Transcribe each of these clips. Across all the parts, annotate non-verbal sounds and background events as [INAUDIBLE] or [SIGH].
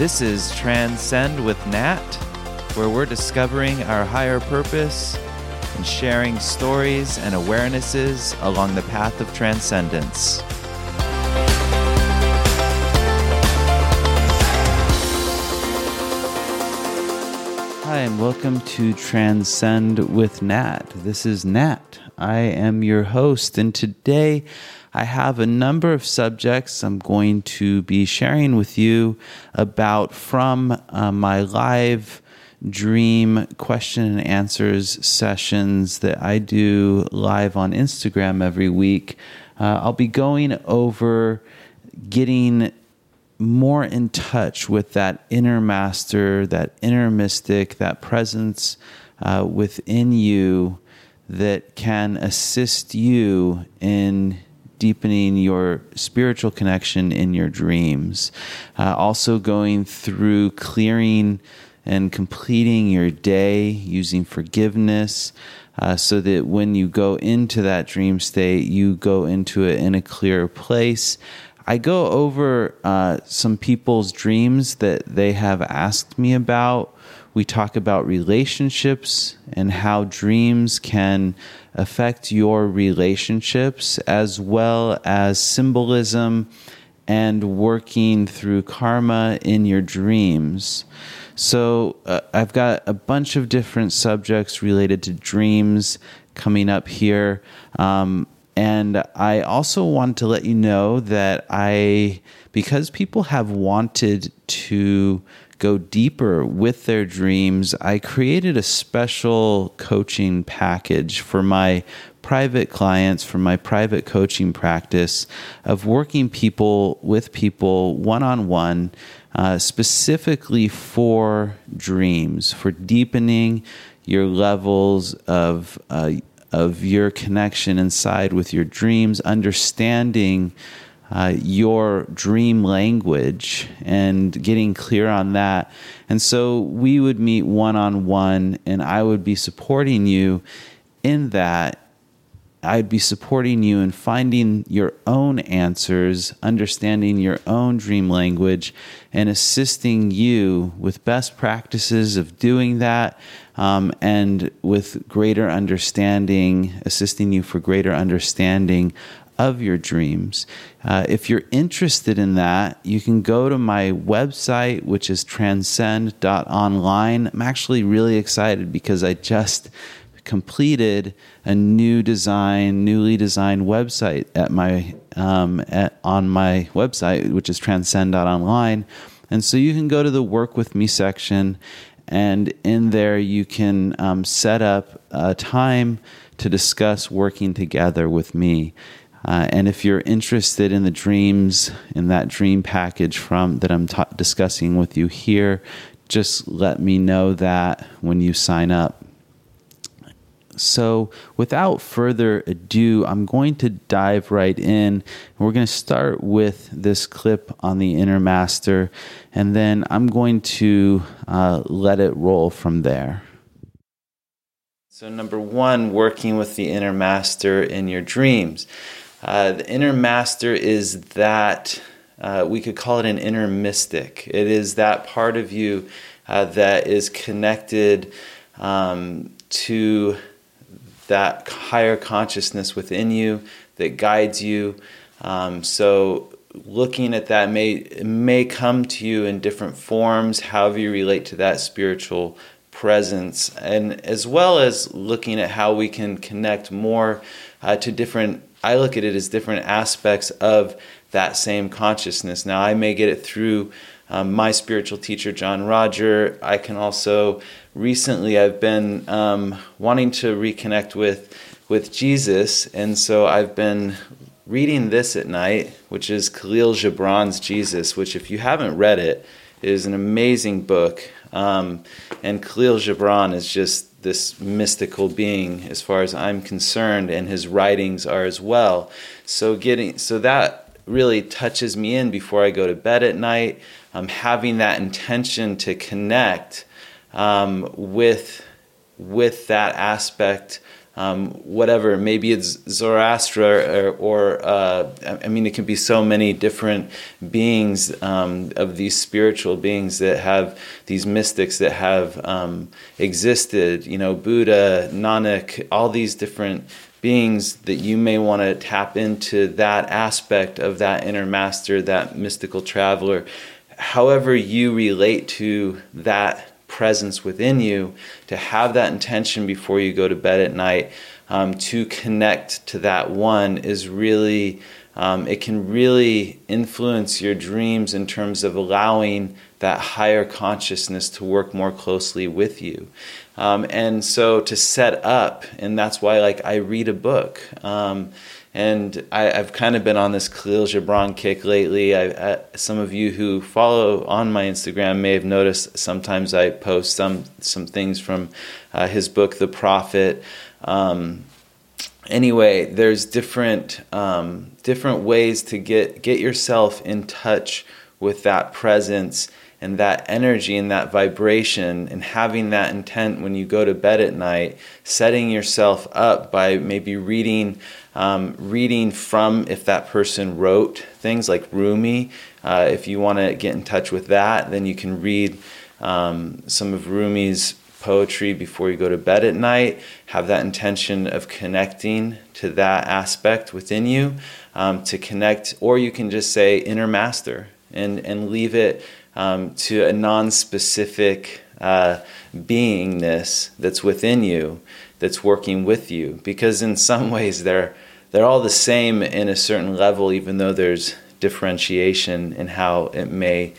This is Transcend with Nat, where we're discovering our higher purpose and sharing stories and awarenesses along the path of transcendence. Hi, and welcome to Transcend with Nat. This is Nat. I am your host, and today I have a number of subjects I'm going to be sharing with you about from uh, my live dream question and answers sessions that I do live on Instagram every week. Uh, I'll be going over getting more in touch with that inner master, that inner mystic, that presence uh, within you that can assist you in deepening your spiritual connection in your dreams. Uh, also, going through clearing and completing your day using forgiveness. Uh, so that when you go into that dream state, you go into it in a clearer place. I go over uh, some people's dreams that they have asked me about. We talk about relationships and how dreams can affect your relationships, as well as symbolism and working through karma in your dreams. So, uh, I've got a bunch of different subjects related to dreams coming up here. Um, and I also want to let you know that I, because people have wanted to go deeper with their dreams, I created a special coaching package for my private clients, for my private coaching practice of working people with people one on one. specifically for dreams, for deepening your levels of uh, of your connection inside with your dreams, understanding uh, your dream language and getting clear on that. And so we would meet one on one, and I would be supporting you in that. I'd be supporting you in finding your own answers, understanding your own dream language, and assisting you with best practices of doing that um, and with greater understanding, assisting you for greater understanding of your dreams. Uh, if you're interested in that, you can go to my website, which is transcend.online. I'm actually really excited because I just completed a new design, newly designed website at my um, at, on my website, which is transcend.online. And so you can go to the work with me section, and in there you can um, set up a time to discuss working together with me. Uh, and if you're interested in the dreams in that dream package from that I'm ta- discussing with you here, just let me know that when you sign up. So, without further ado, I'm going to dive right in. We're going to start with this clip on the inner master, and then I'm going to uh, let it roll from there. So, number one, working with the inner master in your dreams. Uh, the inner master is that, uh, we could call it an inner mystic. It is that part of you uh, that is connected um, to that higher consciousness within you that guides you. Um, so, looking at that may may come to you in different forms, however you relate to that spiritual presence, and as well as looking at how we can connect more uh, to different. I look at it as different aspects of that same consciousness. Now, I may get it through um, my spiritual teacher, John Roger. I can also recently I've been um, wanting to reconnect with with Jesus, and so I've been reading this at night, which is Kahlil Gibran's Jesus. Which, if you haven't read it, is an amazing book. Um, and Kahlil Gibran is just this mystical being, as far as I'm concerned, and his writings are as well. So getting so that really touches me in before I go to bed at night. Um, having that intention to connect um, with with that aspect um, whatever. Maybe it's Zoroaster, or, or uh, I mean, it can be so many different beings um, of these spiritual beings that have these mystics that have um, existed. You know, Buddha, Nanak, all these different beings that you may want to tap into that aspect of that inner master, that mystical traveler. However, you relate to that presence within you, to have that intention before you go to bed at night, um, to connect to that one is really, um, it can really influence your dreams in terms of allowing that higher consciousness to work more closely with you. Um, and so to set up, and that's why like I read a book. Um, and I, have kind of been on this Kahlil Gibran kick lately. I, I, some of you who follow on my Instagram may have noticed sometimes I post some some things from uh, his book, The Prophet. Um, anyway, there's different um, different ways to get get yourself in touch with that presence and that energy and that vibration and having that intent when you go to bed at night, setting yourself up by maybe reading um, reading from if that person wrote things like Rumi. Uh, if you want to get in touch with that, then you can read um, some of Rumi's poetry before you go to bed at night. Have that intention of connecting to that aspect within you um, to connect, or you can just say inner master and, and leave it um, to a non specific uh, beingness that's within you, that's working with you. Because in some [LAUGHS] ways, they're, they're all the same in a certain level, even though there's differentiation in how it may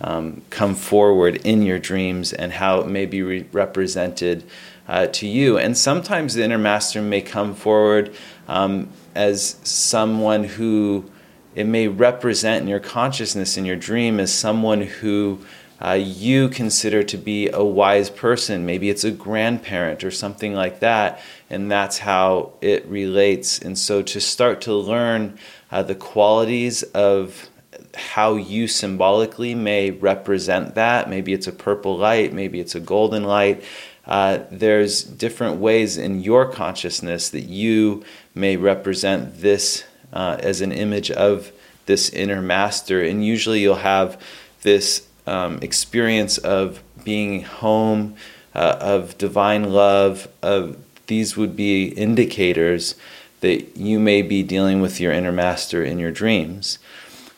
um, come forward in your dreams and how it may be re- represented uh, to you. And sometimes the inner master may come forward um, as someone who it may represent in your consciousness in your dream as someone who uh, you consider to be a wise person. Maybe it's a grandparent or something like that, and that's how it relates. And so to start to learn uh, the qualities of how you symbolically may represent that, maybe it's a purple light, maybe it's a golden light. Uh, there's different ways in your consciousness that you may represent this uh, as an image of this inner master. And usually you'll have this um, experience of being home, uh, of divine love, of these would be indicators that you may be dealing with your inner master in your dreams.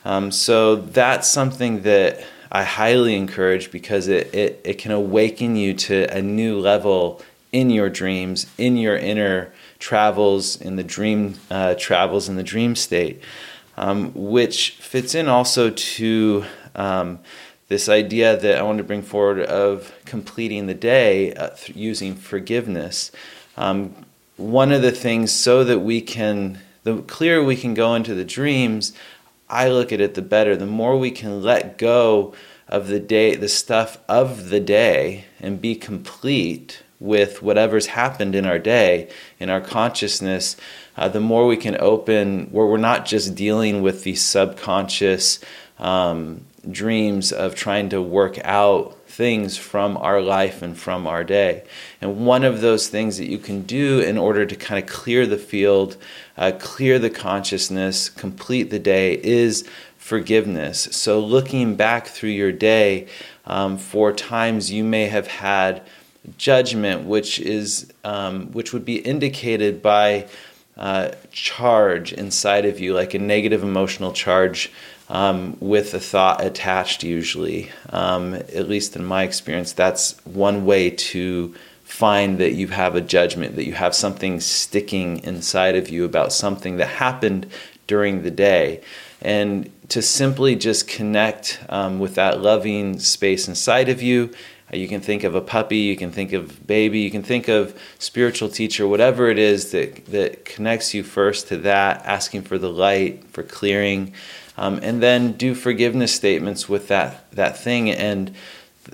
Um, so that's something that I highly encourage because it, it, it can awaken you to a new level in your dreams, in your inner travels, in the dream uh, travels, in the dream state, um, which fits in also to um, this idea that I want to bring forward of completing the day uh, th- using forgiveness. Um, one of the things, so that we can, the clearer we can go into the dreams, I look at it, the better. The more we can let go of the day, the stuff of the day, and be complete with whatever's happened in our day, in our consciousness, uh, the more we can open, where we're not just dealing with these subconscious um, dreams of trying to work out things from our life and from our day. And one of those things that you can do in order to kind of clear the field, uh, clear the consciousness, complete the day is forgiveness. So looking back through your day um, for times you may have had judgment, which is um, which would be indicated by uh, charge inside of you, like a negative emotional charge um, with a thought attached. Usually, um, at least in my experience, that's one way to find that you have a judgment, that you have something sticking inside of you about something that happened during the day. And to simply just connect um, with that loving space inside of you you can think of a puppy, you can think of baby, you can think of spiritual teacher, whatever it is that, that connects you first to that, asking for the light, for clearing, um, and then do forgiveness statements with that, that thing. And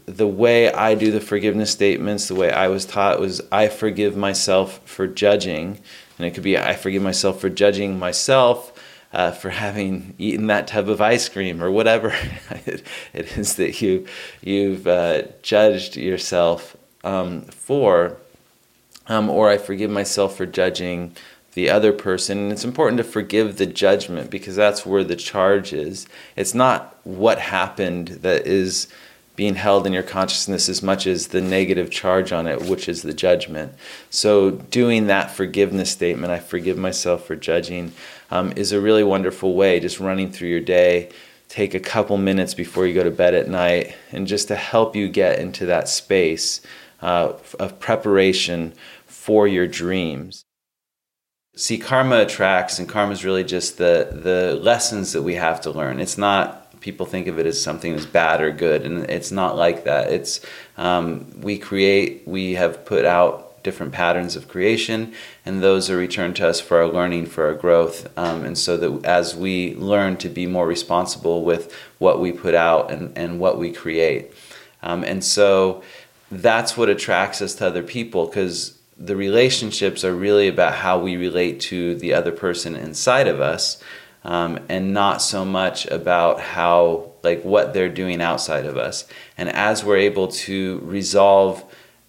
the way I do the forgiveness statements, the way I was taught was I forgive myself for judging. And it could be I forgive myself for judging myself uh, for having eaten that tub of ice cream or whatever [LAUGHS] it, it is that you you've uh, judged yourself um, for. um, or I forgive myself for judging the other person. And it's important to forgive the judgment because that's where the charge is. It's not what happened that is being held in your consciousness as much as the negative charge on it, which is the judgment. So, doing that forgiveness statement, I forgive myself for judging, um, is a really wonderful way, just running through your day. Take a couple minutes before you go to bed at night, and just to help you get into that space uh, of preparation for your dreams. See, karma attracts, and karma is really just the, the lessons that we have to learn. It's not people think of it as something that's bad or good, and it's not like that. It's um, we create, we have put out different patterns of creation, and those are returned to us for our learning, for our growth, um, and so that as we learn to be more responsible with what we put out and, and what we create, um, and so that's what attracts us to other people because the relationships are really about how we relate to the other person inside of us um, and not so much about how like what they're doing outside of us. And as we're able to resolve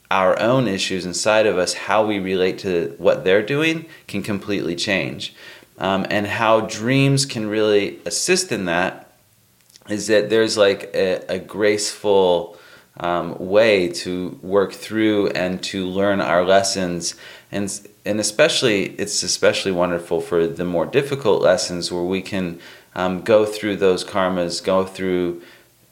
our own issues inside of us how we relate to what they're doing can completely change. Um, and how dreams can really assist in that is that there's like a, a graceful um, way to work through and to learn our lessons. And and especially it's especially wonderful for the more difficult lessons where we can um, go through those karmas, go through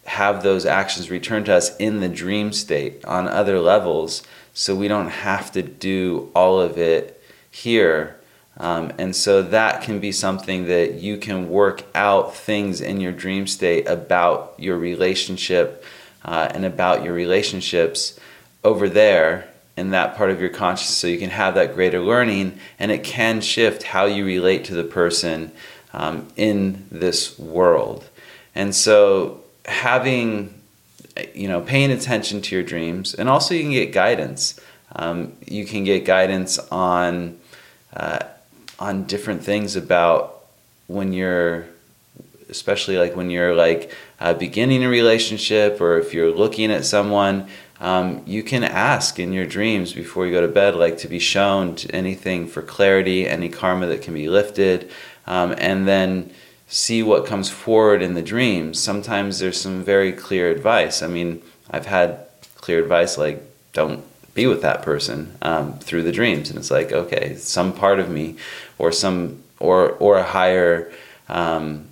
have those actions returned to us in the dream state on other levels, so we don't have to do all of it here. Um, and so that can be something that you can work out things in your dream state about your relationship uh, and about your relationships over there in that part of your consciousness so you can have that greater learning and it can shift how you relate to the person um, in this world. And so having, you know, paying attention to your dreams and also you can get guidance. Um, you can get guidance on, uh, on different things about when you're especially like when you're like uh, beginning a relationship or if you're looking at someone um, you can ask in your dreams before you go to bed, like to be shown to anything for clarity, any karma that can be lifted, um, and then see what comes forward in the dreams. Sometimes there's some very clear advice. I mean, I've had clear advice like, don't be with that person um, through the dreams. And it's like, okay, some part of me or some, or, or a higher, um,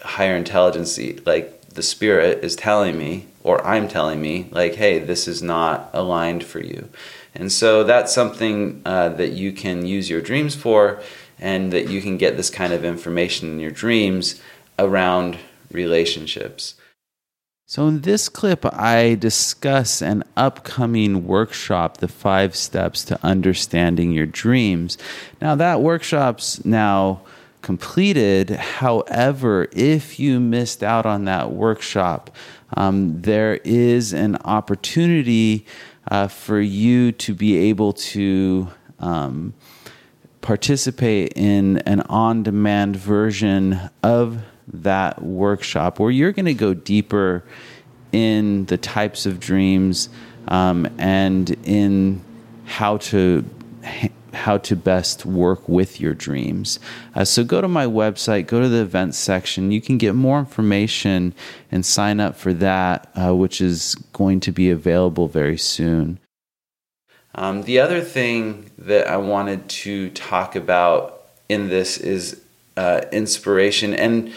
higher intelligence, like the spirit is telling me or I'm telling me, like, hey, this is not aligned for you. And so that's something uh, that you can use your dreams for, and that you can get this kind of information in your dreams around relationships. So, in this clip, I discuss an upcoming workshop, The Five Steps to Understanding Your Dreams. Now, that workshop's now completed. However, if you missed out on that workshop, um, there is an opportunity uh, for you to be able to um, participate in an on demand version of that workshop where you're going to go deeper in the types of dreams um, and in how to how to best work with your dreams. Uh, so go to my website, go to the events section. You can get more information and sign up for that, uh, which is going to be available very soon. Um, the other thing that I wanted to talk about in this is uh, inspiration. And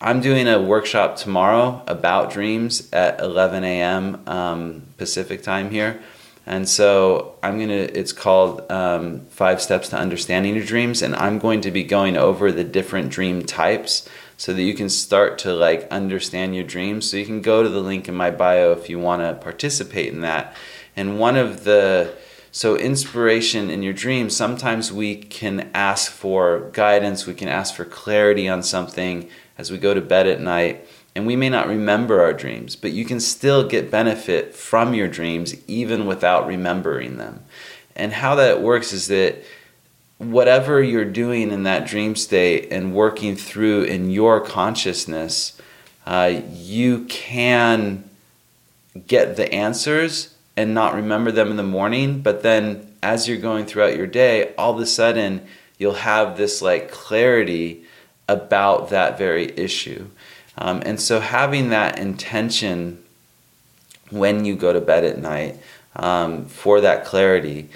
I'm doing a workshop tomorrow about dreams at 11 a.m. Um, Pacific time here. And so I'm gonna. It's called um, Five Steps to Understanding Your Dreams, and I'm going to be going over the different dream types so that you can start to like understand your dreams. So you can go to the link in my bio if you want to participate in that. And one of the so inspiration in your dreams. Sometimes we can ask for guidance. We can ask for clarity on something as we go to bed at night and we may not remember our dreams, but you can still get benefit from your dreams even without remembering them. And how that works is that whatever you're doing in that dream state and working through in your consciousness, uh, you can get the answers and not remember them in the morning, but then as you're going throughout your day, all of a sudden you'll have this like clarity about that very issue. Um, and so having that intention when you go to bed at night um, for that clarity.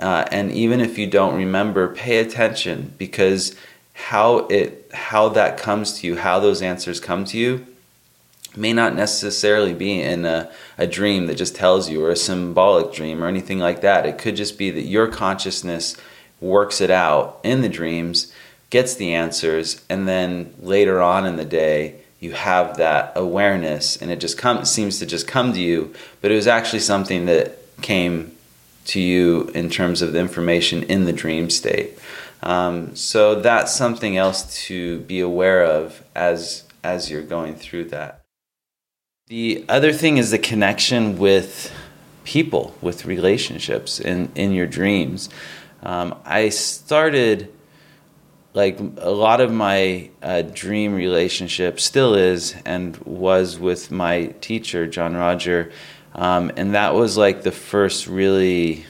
Uh, and even if you don't remember, pay attention because how it how that comes to you, how those answers come to you, may not necessarily be in a, a dream that just tells you or a symbolic dream or anything like that. It could just be that your consciousness works it out in the dreams, gets the answers, and then later on in the day, you have that awareness and it just comes seems to just come to you but it was actually something that came to you in terms of the information in the dream state um, so that's something else to be aware of as as you're going through that the other thing is the connection with people with relationships in in your dreams. Um, i started like a lot of my uh, dream relationship still is and was with my teacher john roger. Um, and that was like the first really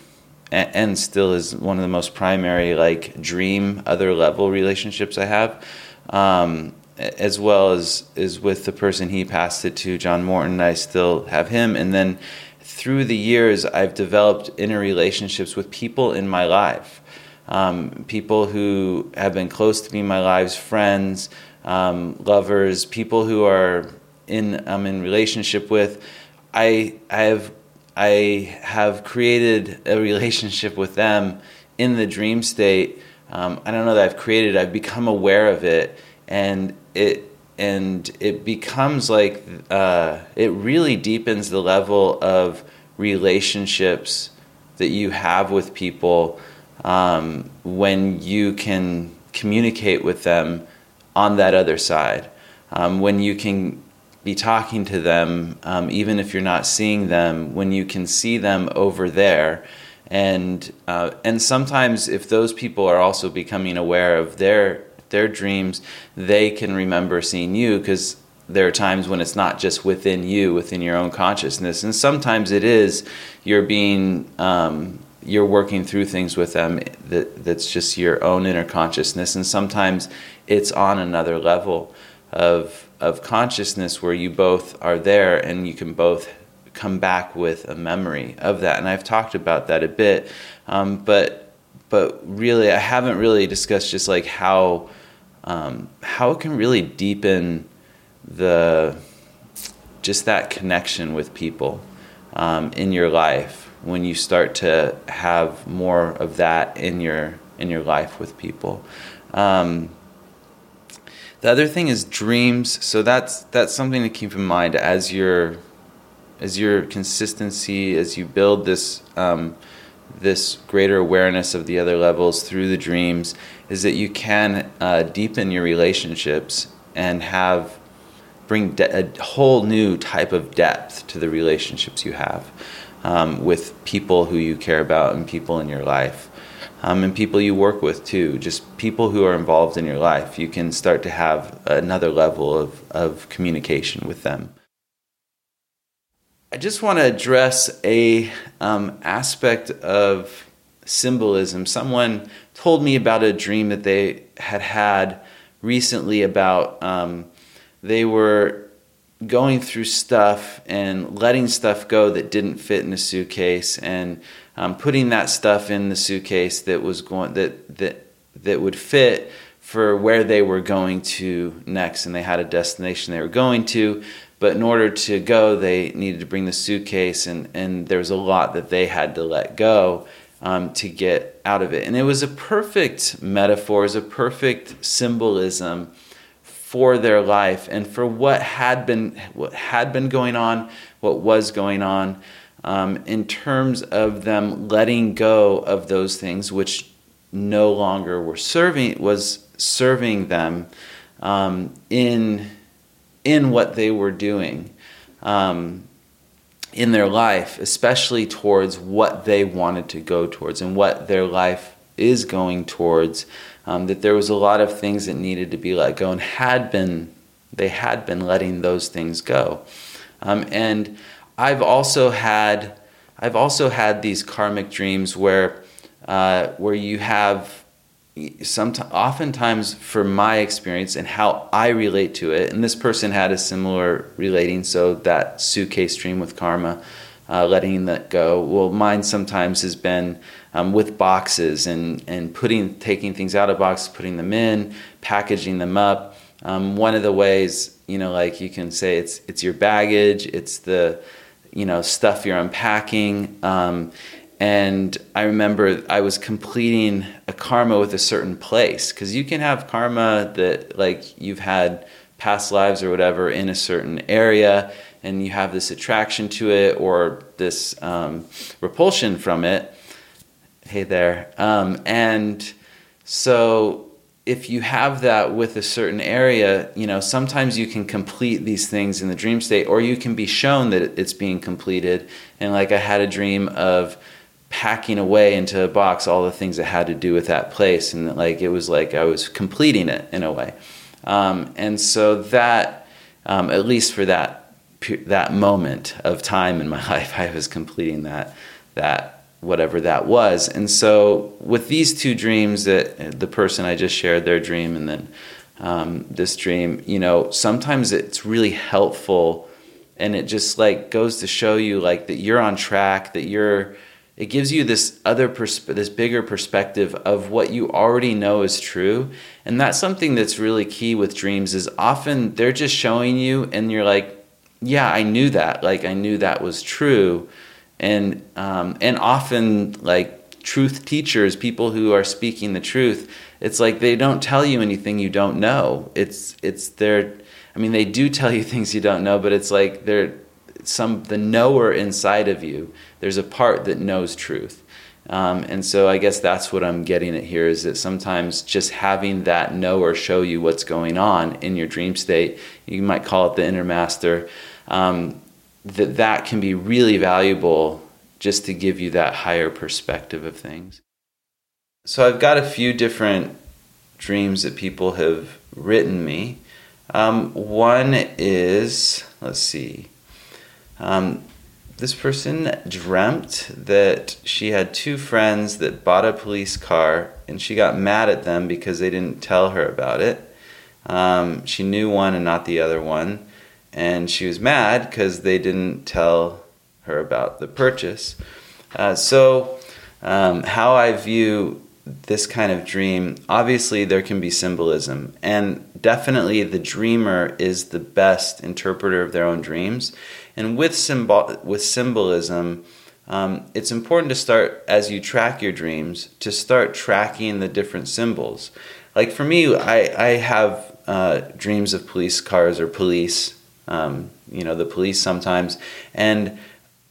and still is one of the most primary like dream other level relationships i have. Um, as well as is with the person he passed it to john morton i still have him and then through the years i've developed inner relationships with people in my life um, people who have been close to me my lives, friends, um, lovers, people who are in I'm in relationship with. I I have I have created a relationship with them in the dream state. Um, I don't know that I've created. I've become aware of it, and it and it becomes like uh, it really deepens the level of relationships that you have with people um, when you can communicate with them on that other side. Um, when you can be talking to them, um, even if you're not seeing them, when you can see them over there. And, uh, and sometimes, if those people are also becoming aware of their, their dreams, they can remember seeing you because there are times when it's not just within you, within your own consciousness. And sometimes it is you're being um, you're working through things with them that that's just your own inner consciousness and sometimes it's on another level of of consciousness where you both are there and you can both come back with a memory of that and I've talked about that a bit um, but but really I haven't really discussed just like how um, how it can really deepen the just that connection with people um, in your life when you start to have more of that in your in your life with people. Um, the other thing is dreams. So that's that's something to keep in mind as your as your consistency as you build this um, this greater awareness of the other levels through the dreams is that you can uh, deepen your relationships and have bring de- a whole new type of depth to the relationships you have um, with people who you care about and people in your life. Um, and people you work with too, just people who are involved in your life. You can start to have another level of, of communication with them. I just want to address a um, aspect of symbolism. Someone told me about a dream that they had had recently about um, they were going through stuff and letting stuff go that didn't fit in a suitcase and um, putting that stuff in the suitcase that was going that that that would fit for where they were going to next and they had a destination they were going to but in order to go they needed to bring the suitcase and and there was a lot that they had to let go um, to get out of it. And it was a perfect metaphor it was a perfect symbolism for their life and for what had been what had been going on, what was going on, um, in terms of them letting go of those things which no longer were serving was serving them um, in in what they were doing um, in their life, especially towards what they wanted to go towards and what their life is going towards um, that there was a lot of things that needed to be let go and had been they had been letting those things go. Um, and i've also had i've also had these karmic dreams where uh, where you have sometimes oftentimes for my experience and how I relate to it, and this person had a similar relating, so that suitcase dream with karma, uh, letting that go. Well, mine sometimes has been um, with boxes and and putting taking things out of boxes, putting them in, packaging them up. Um, one of the ways, you know, like you can say it's it's your baggage, it's the you know stuff you're unpacking. Um, and I remember I was completing a karma with a certain place because you can have karma that like you've had past lives or whatever in a certain area and you have this attraction to it or this um, repulsion from it. Hey there. Um, and so if you have that with a certain area, you know, sometimes you can complete these things in the dream state or you can be shown that it's being completed. And like I had a dream of packing away into a box all the things that had to do with that place and like it was like i was completing it in a way. Um, and so that um, at least for that that moment of time in my [LAUGHS] life i was completing that that whatever that was. And so with these two dreams that the person i just shared their dream and then um, this dream you know sometimes it's really helpful and it just like goes to show you like that you're on track that you're it gives you this other persp- this bigger perspective of what you already know is true. And that's something that's really key with dreams is often they're just showing you and you're like yeah i knew that. Like i knew that was true. And um, and often like truth teachers people who are speaking the truth it's like they don't tell you anything you don't know. It's it's their i mean they do tell you [LAUGHS] things you don't know but it's like they're some the knower inside of you there's a part that knows truth. Um, and so I guess that's what I'm getting at here is that sometimes just having that know or show you what's going on in your dream state, you might call it the inner master, um, that that can be really valuable just to give you that higher perspective of things. So I've got a few different dreams that people have written me. Um, one is, let's see, um, this person dreamt that she had two friends that bought a police car and she got mad at them because they didn't tell her about it. Um, she knew one and not the other one, and she was mad because they didn't tell her about the purchase. Uh, so, um, how I view this kind of dream, obviously, there can be symbolism, and definitely the dreamer is the best interpreter of their own dreams and with symbol with symbolism, um, it's important to start as you track your dreams to start tracking the different symbols. Like for me, I I have uh, dreams of police cars or police. Um, you know, the police sometimes, and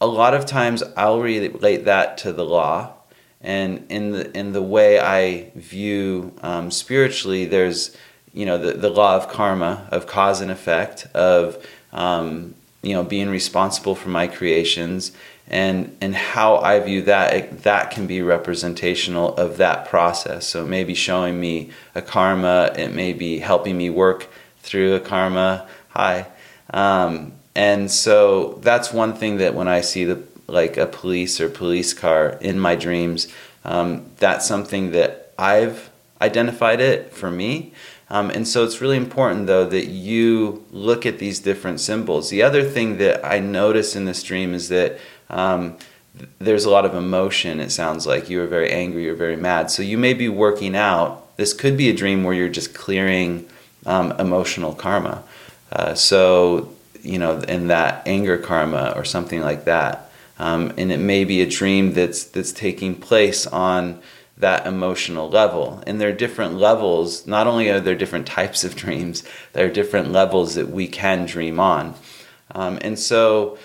a lot of times I'll relate that to the law. And in the in the way I view um, spiritually, there's you know the, the law of karma, of cause and effect, of um, you know being responsible for my creations and and how I view that it, that can be representational of that process. So it may be showing me a karma it may be helping me work through a karma. Hi. Um, and so that's one thing that when I see the like a police or police car in my dreams um, that's something that I've identified it for me um, and so it's really important, though, that you look at these different symbols. The other thing that I notice in this dream is that um, there's a lot of emotion, it sounds like. You are very angry, you're very mad. So you may be working out. This could be a dream where you're just clearing um, emotional karma. Uh, so, you know, in that anger karma or something like that. Um, and it may be a dream that's, that's taking place on that emotional level. And there are different levels. Not only are there different types of dreams, there are different levels that we can dream on. Um, and so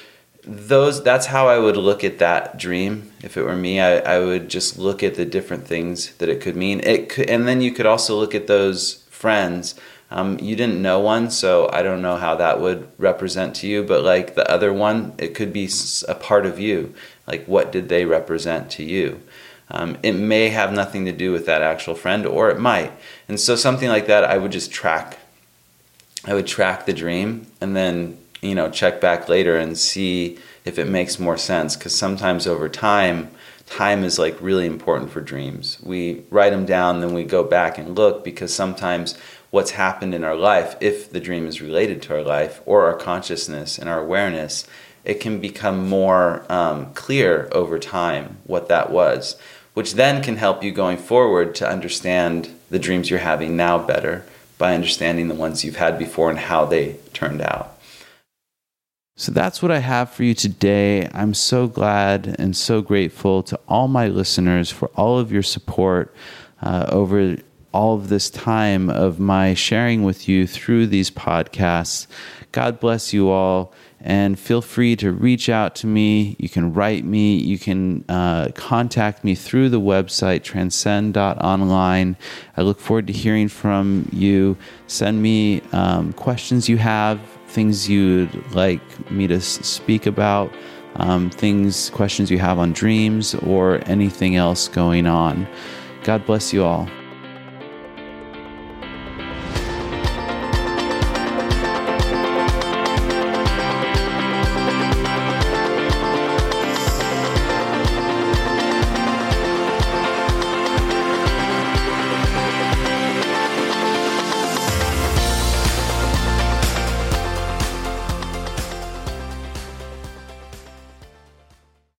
those that's how I would look at that dream. If it were me, I, I would just look at the different things that it could mean. It could, and then you could also look at those friends. Um, you didn't know one, so I don't know how that would represent to you. But like the other one, it could be a part of you. Like what did they represent to you? Um, it may have nothing to do with that actual friend, or it might. And so something like that, I would just track. I would track the dream and then you know check back later and see if it makes more sense. Because sometimes over time, time is like really important for dreams. We write them down, then we go back and look because sometimes what's happened in our life, if the dream is related to our life or our consciousness and our awareness, it can become more um, clear over time what that was, which then can help you going forward to understand the dreams you're having now better by understanding the ones you've had before and how they turned out. So that's what I have for you today. I'm so glad and so grateful to all my listeners for all of your support uh, over all of this time of my sharing with you through these podcasts. God bless you all. And feel free to reach out to me. You can write me. You can uh, contact me through the website transcend.online. I look forward to hearing from you. Send me um, questions you have things you'd like me to speak about, um, things, questions you have on dreams, or anything else going on. God bless you all.